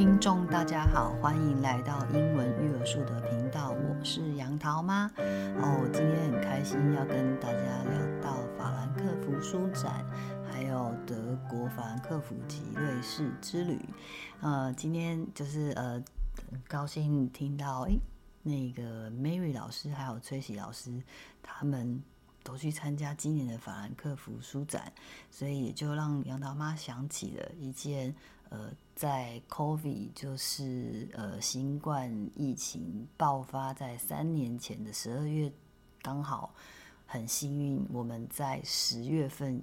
听众大家好，欢迎来到英文育儿树的频道，我是杨桃妈。哦，今天很开心要跟大家聊到法兰克福书展，还有德国法兰克福及瑞士之旅。呃，今天就是呃，很高兴听到诶，那个 Mary 老师还有崔喜老师他们。都去参加今年的法兰克福书展，所以也就让杨桃妈想起了一件，呃，在 COVID 就是呃新冠疫情爆发在三年前的十二月，刚好很幸运，我们在十月份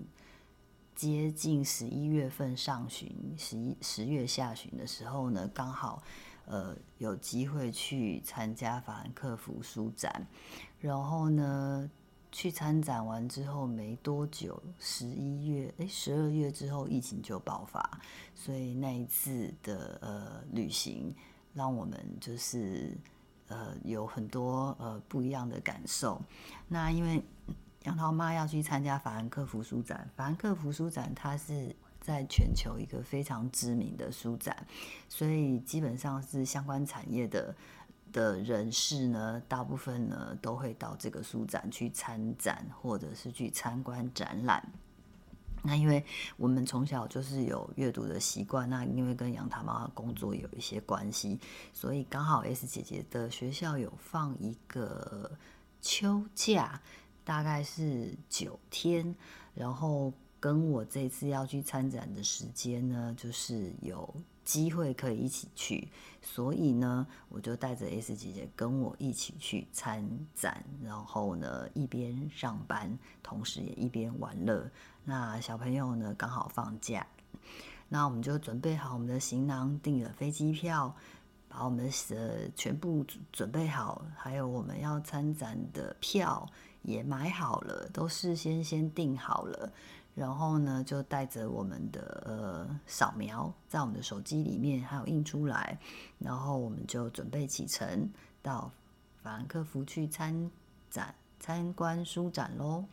接近十一月份上旬，十一十月下旬的时候呢，刚好呃有机会去参加法兰克福书展，然后呢。去参展完之后没多久，十一月诶，十二月之后疫情就爆发，所以那一次的呃旅行，让我们就是呃有很多呃不一样的感受。那因为杨桃妈要去参加法兰克福书展，法兰克福书展它是在全球一个非常知名的书展，所以基本上是相关产业的。的人士呢，大部分呢都会到这个书展去参展，或者是去参观展览。那因为我们从小就是有阅读的习惯，那因为跟杨桃妈工作有一些关系，所以刚好 S 姐姐的学校有放一个秋假，大概是九天，然后跟我这次要去参展的时间呢，就是有。机会可以一起去，所以呢，我就带着 S 姐姐跟我一起去参展，然后呢，一边上班，同时也一边玩乐。那小朋友呢，刚好放假，那我们就准备好我们的行囊，订了飞机票，把我们的全部准备好，还有我们要参展的票也买好了，都事先先订好了。然后呢，就带着我们的呃扫描，在我们的手机里面还有印出来，然后我们就准备启程到法兰克福去参展、参观书展喽。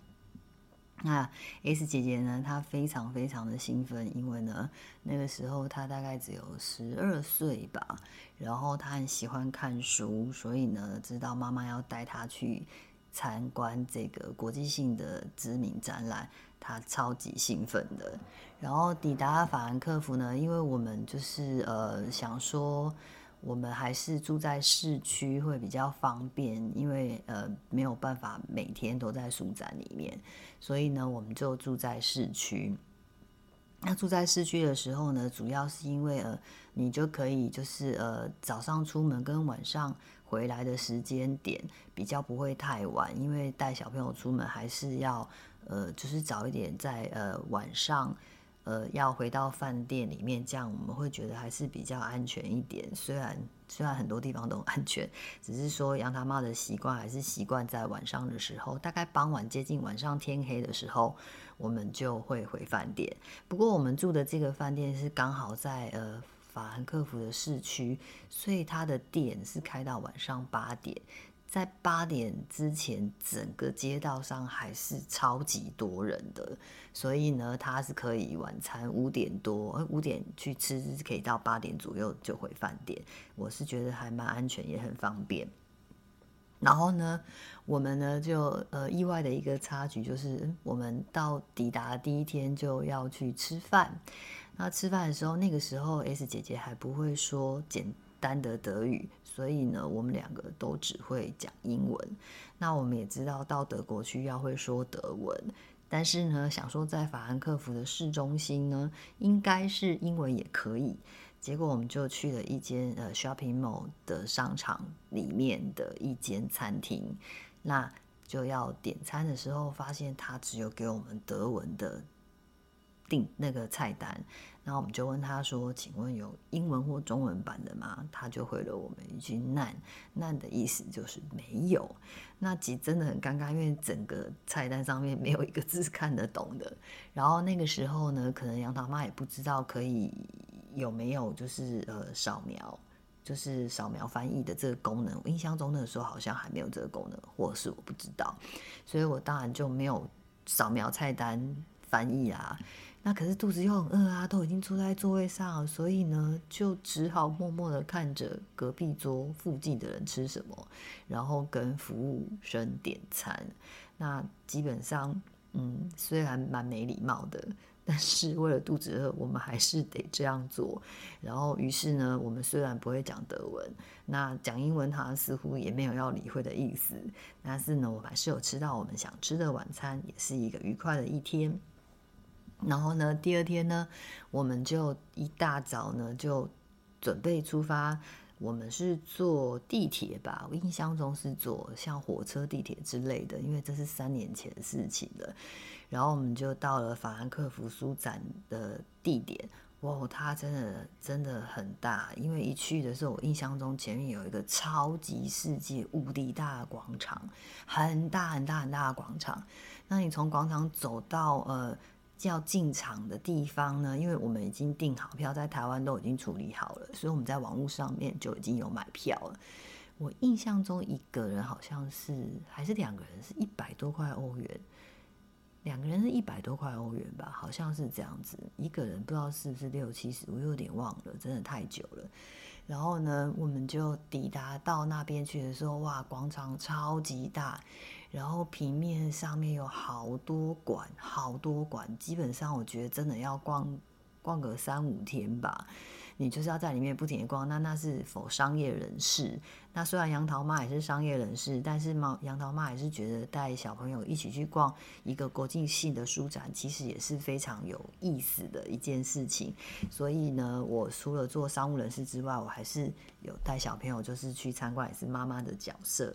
那 S 姐姐呢，她非常非常的兴奋，因为呢，那个时候她大概只有十二岁吧，然后她很喜欢看书，所以呢，知道妈妈要带她去参观这个国际性的知名展览。他超级兴奋的，然后抵达法兰克福呢，因为我们就是呃想说，我们还是住在市区会比较方便，因为呃没有办法每天都在书展里面，所以呢我们就住在市区。那住在市区的时候呢，主要是因为呃你就可以就是呃早上出门跟晚上回来的时间点比较不会太晚，因为带小朋友出门还是要。呃，就是早一点在呃晚上，呃要回到饭店里面，这样我们会觉得还是比较安全一点。虽然虽然很多地方都安全，只是说杨他妈的习惯还是习惯在晚上的时候，大概傍晚接近晚上天黑的时候，我们就会回饭店。不过我们住的这个饭店是刚好在呃法兰克福的市区，所以它的店是开到晚上八点。在八点之前，整个街道上还是超级多人的，所以呢，他是可以晚餐五点多，五点去吃，可以到八点左右就回饭店。我是觉得还蛮安全，也很方便。然后呢，我们呢就呃意外的一个插曲就是，我们到抵达第一天就要去吃饭。那吃饭的时候，那个时候 S 姐姐还不会说简单的德语。所以呢，我们两个都只会讲英文。那我们也知道到德国去要会说德文，但是呢，想说在法兰克福的市中心呢，应该是英文也可以。结果我们就去了一间呃 shopping mall 的商场里面的一间餐厅，那就要点餐的时候，发现他只有给我们德文的订那个菜单。然后我们就问他说：“请问有英文或中文版的吗？”他就回了我们一句 “none”，“none” 的意思就是没有。那其实真的很尴尬，因为整个菜单上面没有一个字看得懂的。然后那个时候呢，可能杨桃妈也不知道可以有没有就是呃扫描，就是扫描翻译的这个功能。我印象中那个时候好像还没有这个功能，或是我不知道，所以我当然就没有扫描菜单翻译啊。那可是肚子又很饿啊，都已经坐在座位上了，所以呢，就只好默默的看着隔壁桌附近的人吃什么，然后跟服务生点餐。那基本上，嗯，虽然蛮没礼貌的。但是为了肚子饿，我们还是得这样做。然后，于是呢，我们虽然不会讲德文，那讲英文，他似乎也没有要理会的意思。但是呢，我们还是有吃到我们想吃的晚餐，也是一个愉快的一天。然后呢，第二天呢，我们就一大早呢就准备出发。我们是坐地铁吧，我印象中是坐像火车、地铁之类的，因为这是三年前的事情了。然后我们就到了法兰克福书展的地点，哇，它真的真的很大。因为一去的时候，我印象中前面有一个超级世界无敌大的广场，很大很大很大的广场。那你从广场走到呃。要进场的地方呢，因为我们已经订好票，在台湾都已经处理好了，所以我们在网络上面就已经有买票了。我印象中一个人好像是还是两个人是一百多块欧元，两个人是一百多块欧元吧，好像是这样子。一个人不知道是不是六七十，我有点忘了，真的太久了。然后呢，我们就抵达到那边去的时候，哇，广场超级大。然后平面上面有好多馆，好多馆，基本上我觉得真的要逛逛个三五天吧。你就是要在里面不停的逛，那那是否商业人士？那虽然杨桃妈也是商业人士，但是嘛，杨桃妈也是觉得带小朋友一起去逛一个国际性的书展，其实也是非常有意思的一件事情。所以呢，我除了做商务人士之外，我还是有带小朋友，就是去参观，也是妈妈的角色。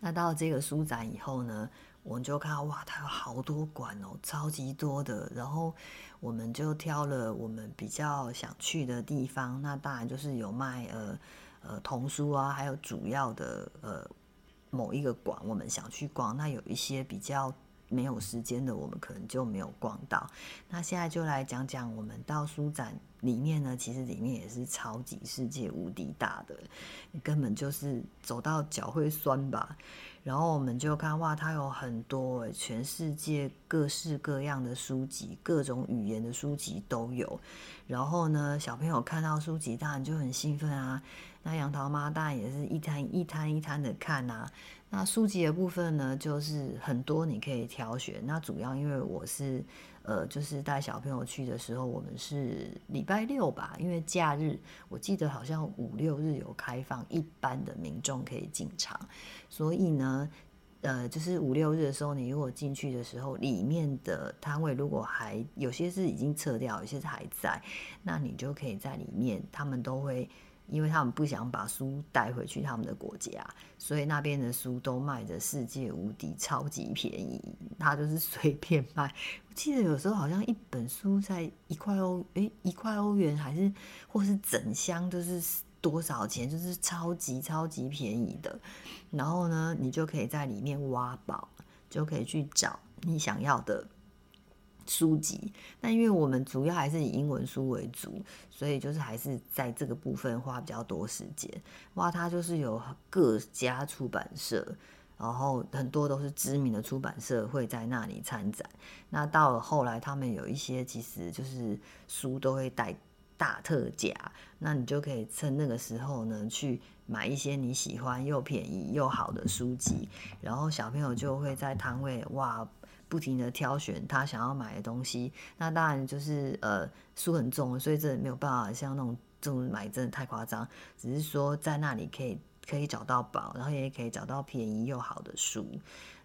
那到这个书展以后呢，我们就看到哇，它有好多馆哦，超级多的。然后我们就挑了我们比较想去的地方。那当然就是有卖呃呃童书啊，还有主要的呃某一个馆，我们想去逛。那有一些比较没有时间的，我们可能就没有逛到。那现在就来讲讲我们到书展里面呢，其实里面也是超级世界无敌大的，根本就是走到脚会酸吧。然后我们就看哇，它有很多全世界各式各样的书籍，各种语言的书籍都有。然后呢，小朋友看到书籍当然就很兴奋啊。那杨桃妈当然也是一摊一摊一摊的看啊。那书籍的部分呢，就是很多你可以挑选。那主要因为我是呃，就是带小朋友去的时候，我们是礼拜六吧，因为假日我记得好像五六日有开放，一般的民众可以进场。所以呢，呃，就是五六日的时候，你如果进去的时候，里面的摊位如果还有些是已经撤掉，有些是还在，那你就可以在里面，他们都会，因为他们不想把书带回去他们的国家，所以那边的书都卖的世界无敌超级便宜，他就是随便卖。我记得有时候好像一本书在一块欧，诶，一块欧元还是或是整箱都是。多少钱？就是超级超级便宜的，然后呢，你就可以在里面挖宝，就可以去找你想要的书籍。那因为我们主要还是以英文书为主，所以就是还是在这个部分花比较多时间。哇，它就是有各家出版社，然后很多都是知名的出版社会在那里参展。那到了后来，他们有一些其实就是书都会带。大特价，那你就可以趁那个时候呢，去买一些你喜欢又便宜又好的书籍，然后小朋友就会在摊位哇，不停的挑选他想要买的东西。那当然就是呃书很重，所以这没有办法像那种这种买真的太夸张，只是说在那里可以可以找到宝，然后也可以找到便宜又好的书。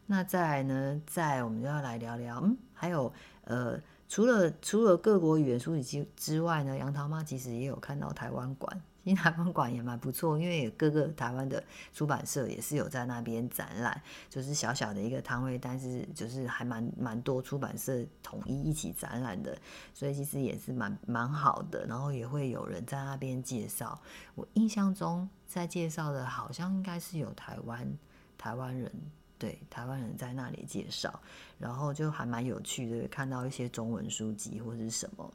那再来呢，再我们就要来聊聊，嗯，还有呃。除了除了各国语言书籍之外呢，杨桃妈其实也有看到台湾馆，其实台湾馆也蛮不错，因为各个台湾的出版社也是有在那边展览，就是小小的一个摊位，但是就是还蛮蛮多出版社统一一起展览的，所以其实也是蛮蛮好的，然后也会有人在那边介绍。我印象中在介绍的好像应该是有台湾台湾人。对，台湾人在那里介绍，然后就还蛮有趣的，看到一些中文书籍或者是什么。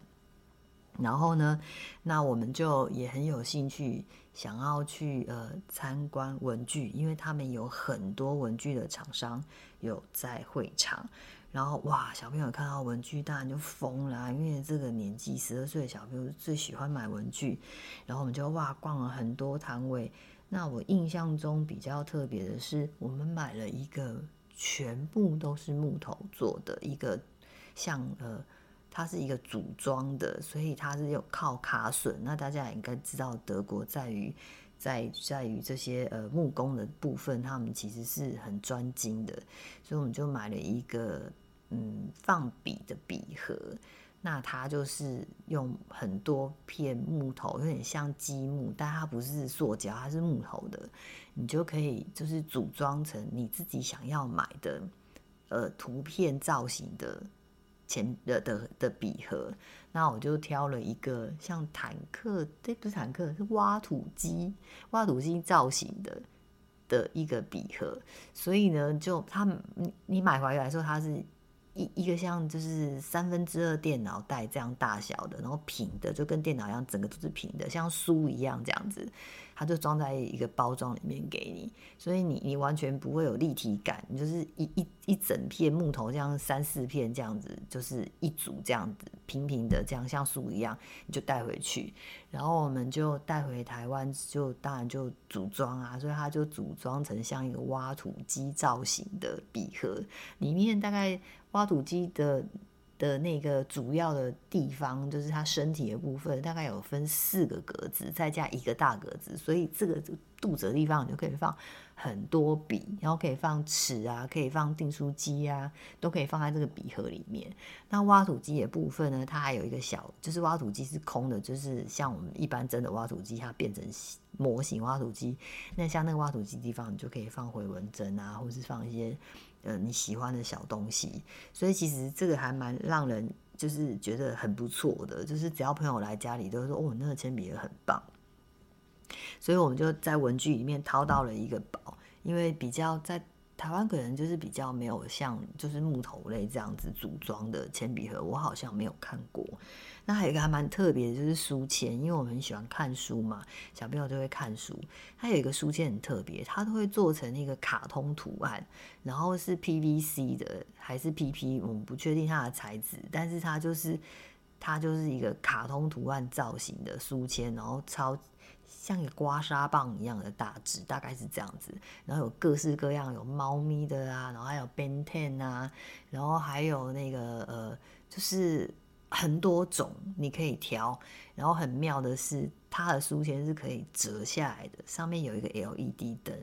然后呢，那我们就也很有兴趣，想要去呃参观文具，因为他们有很多文具的厂商有在会场。然后哇，小朋友看到文具当然就疯了，因为这个年纪十二岁的小朋友最喜欢买文具。然后我们就哇逛了很多摊位。那我印象中比较特别的是，我们买了一个全部都是木头做的一个像呃。它是一个组装的，所以它是有靠卡榫。那大家也应该知道，德国在于在在于这些呃木工的部分，他们其实是很专精的。所以我们就买了一个嗯放笔的笔盒，那它就是用很多片木头，有点像积木，但它不是塑胶，它是木头的。你就可以就是组装成你自己想要买的呃图片造型的。钱的的的笔盒，那我就挑了一个像坦克，对，不是坦克，是挖土机，挖土机造型的的一个笔盒，所以呢，就他你你买回来的时候，它是。一一个像就是三分之二电脑袋这样大小的，然后平的，就跟电脑一样，整个都是平的，像书一样这样子，它就装在一个包装里面给你，所以你你完全不会有立体感，你就是一一一整片木头这样三四片这样子，就是一组这样子平平的这样像树一样，你就带回去，然后我们就带回台湾，就当然就组装啊，所以它就组装成像一个挖土机造型的笔盒，里面大概。挖土机的的那个主要的地方，就是它身体的部分，大概有分四个格子，再加一个大格子，所以这个肚子的地方你就可以放很多笔，然后可以放尺啊，可以放订书机啊，都可以放在这个笔盒里面。那挖土机的部分呢，它还有一个小，就是挖土机是空的，就是像我们一般真的挖土机，它变成模型挖土机。那像那个挖土机地方，你就可以放回纹针啊，或是放一些。呃，你喜欢的小东西，所以其实这个还蛮让人就是觉得很不错的，就是只要朋友来家里都说，哦，那个铅笔也很棒，所以我们就在文具里面掏到了一个宝，因为比较在。台湾可能就是比较没有像就是木头类这样子组装的铅笔盒，我好像没有看过。那还有一个还蛮特别的，就是书签，因为我们很喜欢看书嘛，小朋友就会看书。它有一个书签很特别，它都会做成那个卡通图案，然后是 PVC 的还是 PP，我们不确定它的材质，但是它就是它就是一个卡通图案造型的书签，然后超。像一个刮痧棒一样的大致，大概是这样子。然后有各式各样，有猫咪的啊，然后还有 Ben Ten 啊，然后还有那个呃，就是很多种你可以挑。然后很妙的是，它的书签是可以折下来的，上面有一个 LED 灯。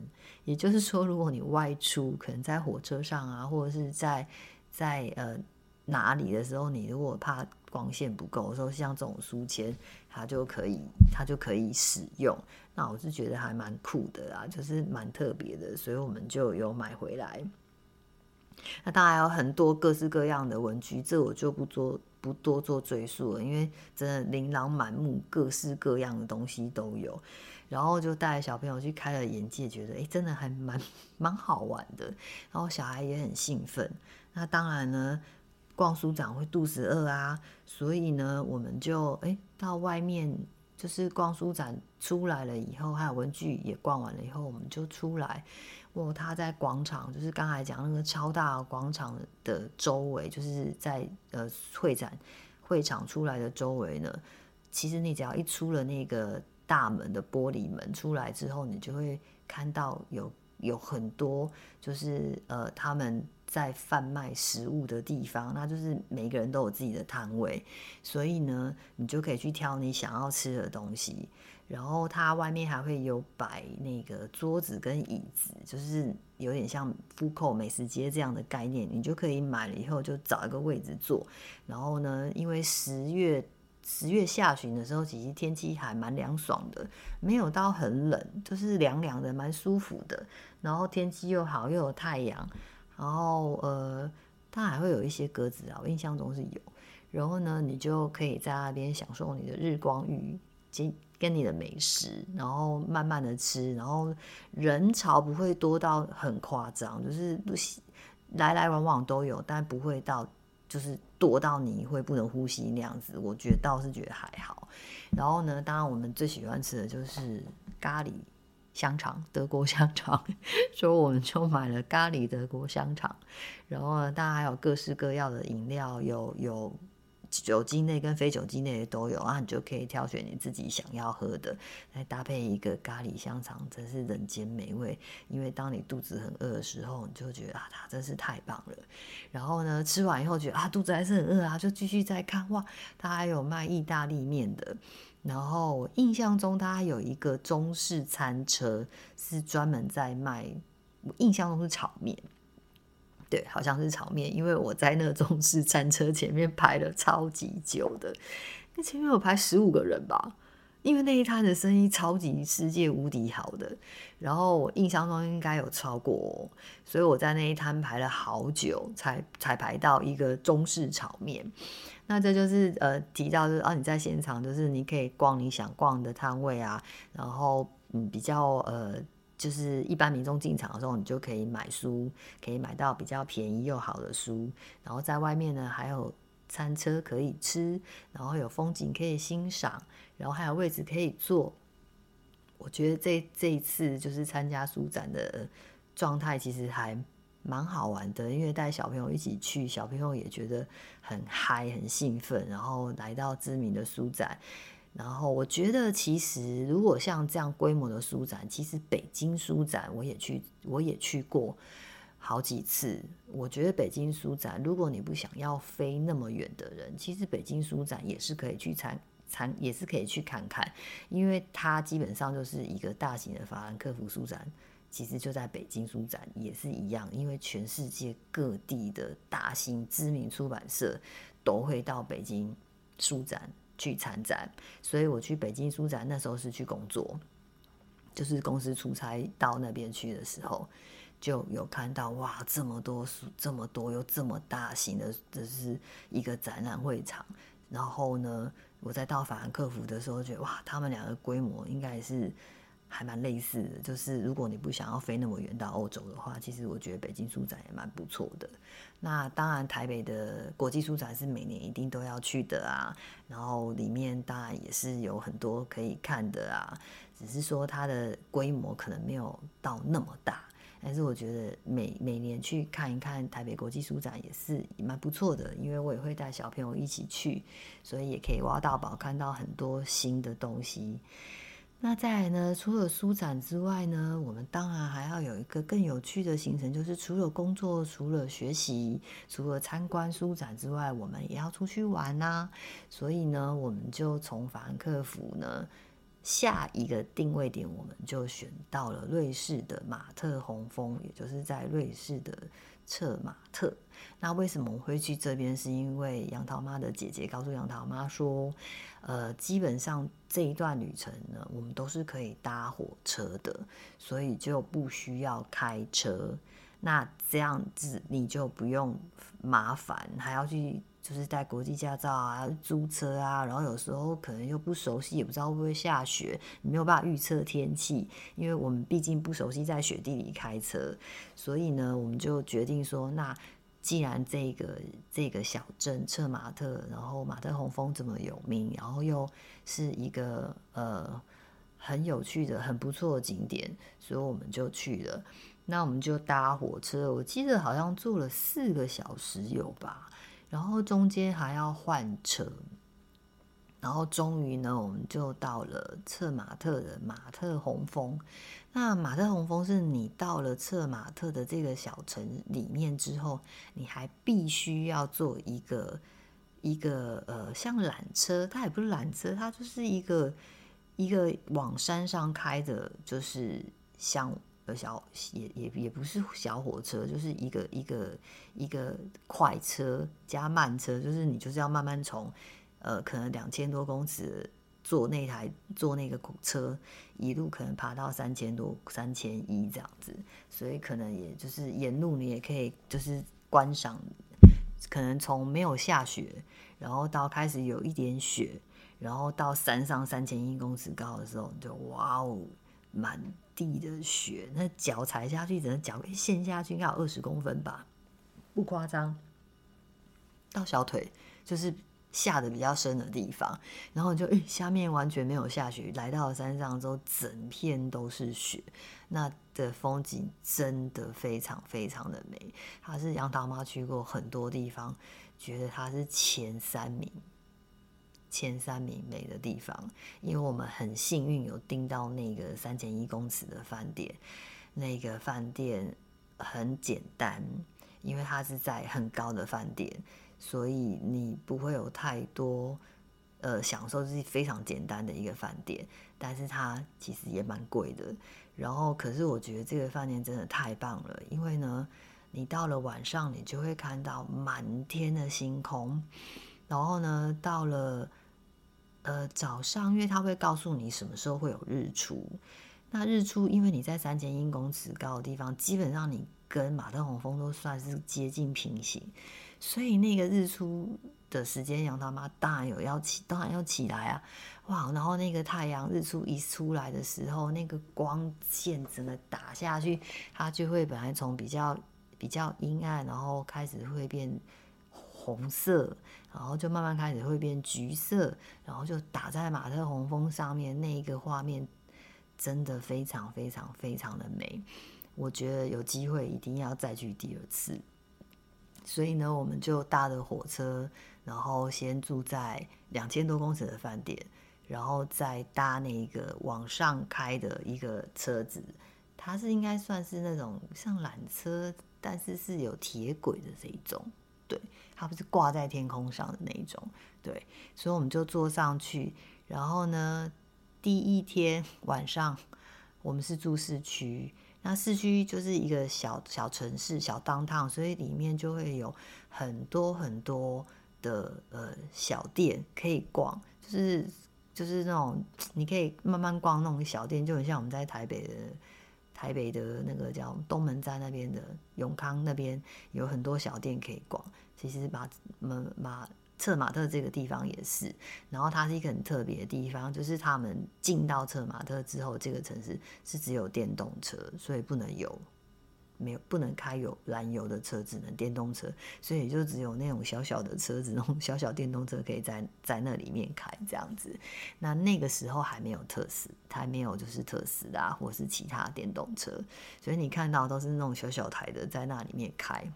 也就是说，如果你外出，可能在火车上啊，或者是在在呃。哪里的时候，你如果怕光线不够，说像这种书签，它就可以，它就可以使用。那我是觉得还蛮酷的啦，就是蛮特别的，所以我们就有买回来。那当然有很多各式各样的文具，这我就不做不多做赘述了，因为真的琳琅满目，各式各样的东西都有。然后就带小朋友去开了眼界，觉得诶，真的还蛮蛮好玩的。然后小孩也很兴奋。那当然呢。逛书展会肚子饿啊，所以呢，我们就诶到外面，就是逛书展出来了以后，还有文具也逛完了以后，我们就出来。哦，他在广场，就是刚才讲那个超大广场的周围，就是在呃会展会场出来的周围呢，其实你只要一出了那个大门的玻璃门出来之后，你就会看到有有很多，就是呃他们。在贩卖食物的地方，那就是每个人都有自己的摊位，所以呢，你就可以去挑你想要吃的东西。然后它外面还会有摆那个桌子跟椅子，就是有点像 food court 美食街这样的概念，你就可以买了以后就找一个位置坐。然后呢，因为十月十月下旬的时候，其实天气还蛮凉爽的，没有到很冷，就是凉凉的，蛮舒服的。然后天气又好，又有太阳。然后呃，它还会有一些鸽子啊，我印象中是有。然后呢，你就可以在那边享受你的日光浴，跟跟你的美食，然后慢慢的吃，然后人潮不会多到很夸张，就是来来往往都有，但不会到就是多到你会不能呼吸那样子。我觉得倒是觉得还好。然后呢，当然我们最喜欢吃的就是咖喱香肠，德国香肠，所以我们就买了咖喱德国香肠。然后呢，当然还有各式各样的饮料，有有酒精类跟非酒精类的都有啊，你就可以挑选你自己想要喝的，来搭配一个咖喱香肠，真是人间美味。因为当你肚子很饿的时候，你就觉得啊，它真是太棒了。然后呢，吃完以后觉得啊，肚子还是很饿啊，就继续再看哇，它还有卖意大利面的。然后印象中，它有一个中式餐车，是专门在卖。我印象中是炒面，对，好像是炒面，因为我在那中式餐车前面排了超级久的，那前面有排十五个人吧。因为那一摊的生意超级世界无敌好的，然后我印象中应该有超过，所以我在那一摊排了好久才才排到一个中式炒面。那这就是呃提到就是啊，你在现场就是你可以逛你想逛的摊位啊，然后嗯比较呃就是一般民众进场的时候，你就可以买书，可以买到比较便宜又好的书，然后在外面呢还有餐车可以吃，然后有风景可以欣赏。然后还有位置可以坐，我觉得这这一次就是参加书展的状态，其实还蛮好玩的。因为带小朋友一起去，小朋友也觉得很嗨、很兴奋。然后来到知名的书展，然后我觉得其实如果像这样规模的书展，其实北京书展我也去，我也去过好几次。我觉得北京书展，如果你不想要飞那么远的人，其实北京书展也是可以去参参。也是可以去看看，因为它基本上就是一个大型的法兰克福书展，其实就在北京书展也是一样，因为全世界各地的大型知名出版社都会到北京书展去参展，所以我去北京书展那时候是去工作，就是公司出差到那边去的时候，就有看到哇，这么多书，这么多又这么大型的，这是一个展览会场，然后呢，我在到法兰克福的时候，觉得哇，他们两个规模应该是还蛮类似的。就是如果你不想要飞那么远到欧洲的话，其实我觉得北京书展也蛮不错的。那当然，台北的国际书展是每年一定都要去的啊。然后里面当然也是有很多可以看的啊，只是说它的规模可能没有到那么大。但是我觉得每每年去看一看台北国际书展也是蛮不错的，因为我也会带小朋友一起去，所以也可以挖到宝，看到很多新的东西。那再来呢，除了书展之外呢，我们当然还要有一个更有趣的行程，就是除了工作、除了学习、除了参观书展之外，我们也要出去玩呐。所以呢，我们就从法兰克福呢。下一个定位点，我们就选到了瑞士的马特洪峰，也就是在瑞士的策马特。那为什么我会去这边？是因为杨桃妈的姐姐告诉杨桃妈说，呃，基本上这一段旅程呢，我们都是可以搭火车的，所以就不需要开车。那这样子你就不用麻烦，还要去。就是带国际驾照啊，租车啊，然后有时候可能又不熟悉，也不知道会不会下雪，你没有办法预测天气，因为我们毕竟不熟悉在雪地里开车，所以呢，我们就决定说，那既然这个这个小镇策马特，然后马特洪峰这么有名，然后又是一个呃很有趣的、很不错的景点，所以我们就去了。那我们就搭火车，我记得好像坐了四个小时有吧。然后中间还要换车，然后终于呢，我们就到了策马特的马特洪峰。那马特洪峰是你到了策马特的这个小城里面之后，你还必须要坐一个一个呃，像缆车，它也不是缆车，它就是一个一个往山上开的，就是像。呃，小也也也不是小火车，就是一个一个一个快车加慢车，就是你就是要慢慢从，呃，可能两千多公尺坐那台坐那个车，一路可能爬到三千多三千一这样子，所以可能也就是沿路你也可以就是观赏，可能从没有下雪，然后到开始有一点雪，然后到山上三千一公尺高的时候，你就哇哦，满。地的雪，那脚踩下去，整个脚陷下去，应该有二十公分吧，不夸张，到小腿就是下的比较深的地方，然后就，下面完全没有下雪，来到山上之后，整片都是雪，那的风景真的非常非常的美。他是杨大妈去过很多地方，觉得它是前三名，前三名美的地方，因为我们很幸运有订到那个三千一公尺的饭店，那个饭店很简单，因为它是在很高的饭店。所以你不会有太多呃享受，是非常简单的一个饭店，但是它其实也蛮贵的。然后，可是我觉得这个饭店真的太棒了，因为呢，你到了晚上，你就会看到满天的星空。然后呢，到了呃早上，因为它会告诉你什么时候会有日出。那日出，因为你在三千英公尺高的地方，基本上你跟马特洪峰都算是接近平行。所以那个日出的时间，杨大妈当然有要起，当然要起来啊！哇，然后那个太阳日出一出来的时候，那个光线整个打下去，它就会本来从比较比较阴暗，然后开始会变红色，然后就慢慢开始会变橘色，然后就打在马特洪峰上面，那一个画面真的非常非常非常的美。我觉得有机会一定要再去第二次。所以呢，我们就搭的火车，然后先住在两千多公尺的饭店，然后再搭那个往上开的一个车子，它是应该算是那种像缆车，但是是有铁轨的这一种，对，它不是挂在天空上的那一种，对，所以我们就坐上去，然后呢，第一天晚上我们是住市区。那市区就是一个小小城市，小当趟所以里面就会有很多很多的呃小店可以逛，就是就是那种你可以慢慢逛那种小店，就很像我们在台北的台北的那个叫东门站那边的永康那边有很多小店可以逛。其实马马马。策马特这个地方也是，然后它是一个很特别的地方，就是他们进到策马特之后，这个城市是只有电动车，所以不能有没有不能开有燃油的车，只能电动车，所以就只有那种小小的车子，那种小小电动车可以在在那里面开这样子。那那个时候还没有特斯，还没有就是特斯拉或是其他电动车，所以你看到都是那种小小台的在那里面开。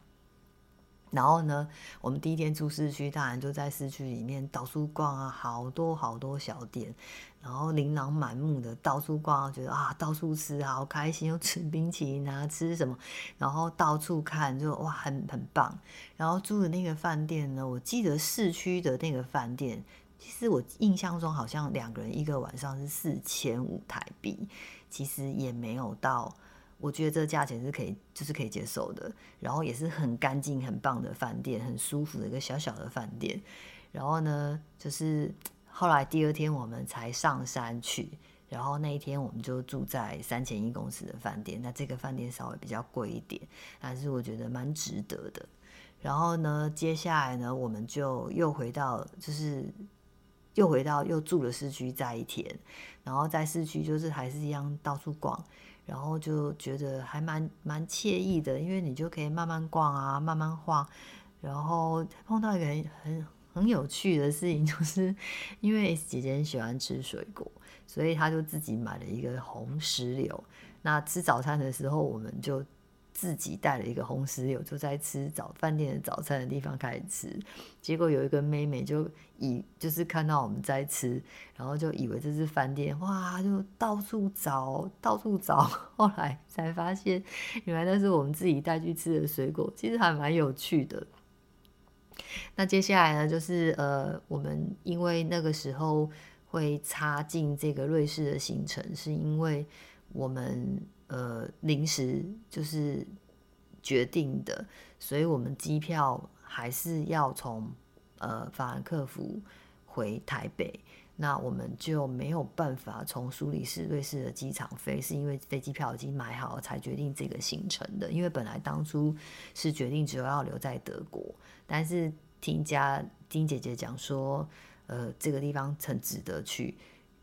然后呢，我们第一天住市区，当然就在市区里面到处逛啊，好多好多小店，然后琳琅满目的到处逛啊，觉得啊到处吃好开心，又吃冰淇淋啊，吃什么，然后到处看就哇很很棒。然后住的那个饭店呢，我记得市区的那个饭店，其实我印象中好像两个人一个晚上是四千五台币，其实也没有到。我觉得这个价钱是可以，就是可以接受的，然后也是很干净、很棒的饭店，很舒服的一个小小的饭店。然后呢，就是后来第二天我们才上山去，然后那一天我们就住在三千一公尺的饭店。那这个饭店稍微比较贵一点，但是我觉得蛮值得的。然后呢，接下来呢，我们就又回到，就是又回到又住了市区再一天，然后在市区就是还是一样到处逛。然后就觉得还蛮蛮惬意的，因为你就可以慢慢逛啊，慢慢晃。然后碰到一个很很很有趣的事情，就是因为姐姐很喜欢吃水果，所以她就自己买了一个红石榴。那吃早餐的时候，我们就。自己带了一个红石榴，就在吃早饭店的早餐的地方开始吃，结果有一个妹妹就以就是看到我们在吃，然后就以为这是饭店，哇，就到处找，到处找，后来才发现原来那是我们自己带去吃的水果，其实还蛮有趣的。那接下来呢，就是呃，我们因为那个时候会插进这个瑞士的行程，是因为我们。呃，临时就是决定的，所以我们机票还是要从呃法兰克福回台北，那我们就没有办法从苏黎世瑞士的机场飞，是因为飞机票已经买好才决定这个行程的。因为本来当初是决定只有要留在德国，但是听家听姐姐讲说，呃，这个地方很值得去，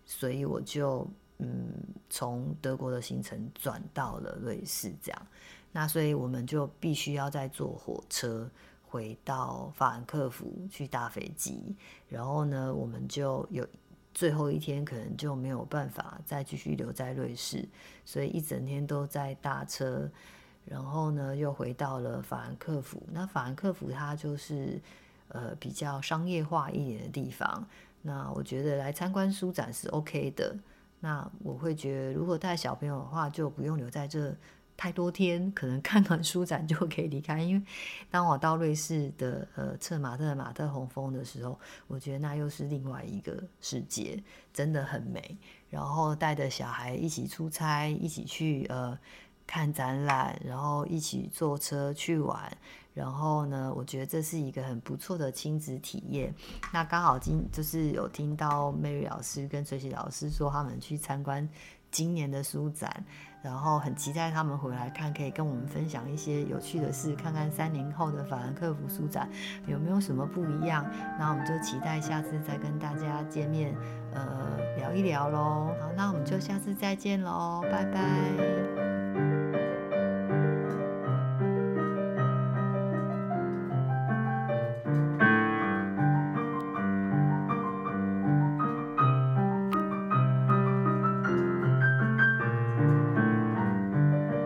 所以我就。嗯，从德国的行程转到了瑞士，这样，那所以我们就必须要再坐火车回到法兰克福去搭飞机，然后呢，我们就有最后一天可能就没有办法再继续留在瑞士，所以一整天都在搭车，然后呢又回到了法兰克福。那法兰克福它就是呃比较商业化一点的地方，那我觉得来参观书展是 OK 的。那我会觉得，如果带小朋友的话，就不用留在这。太多天，可能看完书展就可以离开。因为当我到瑞士的呃策马特马特洪峰的时候，我觉得那又是另外一个世界，真的很美。然后带着小孩一起出差，一起去呃看展览，然后一起坐车去玩。然后呢，我觉得这是一个很不错的亲子体验。那刚好今就是有听到 Mary 老师跟崔喜老师说他们去参观今年的书展。然后很期待他们回来看，可以跟我们分享一些有趣的事，看看三年后的法兰克福书展有没有什么不一样。那我们就期待下次再跟大家见面，呃，聊一聊喽。好，那我们就下次再见喽，拜拜。you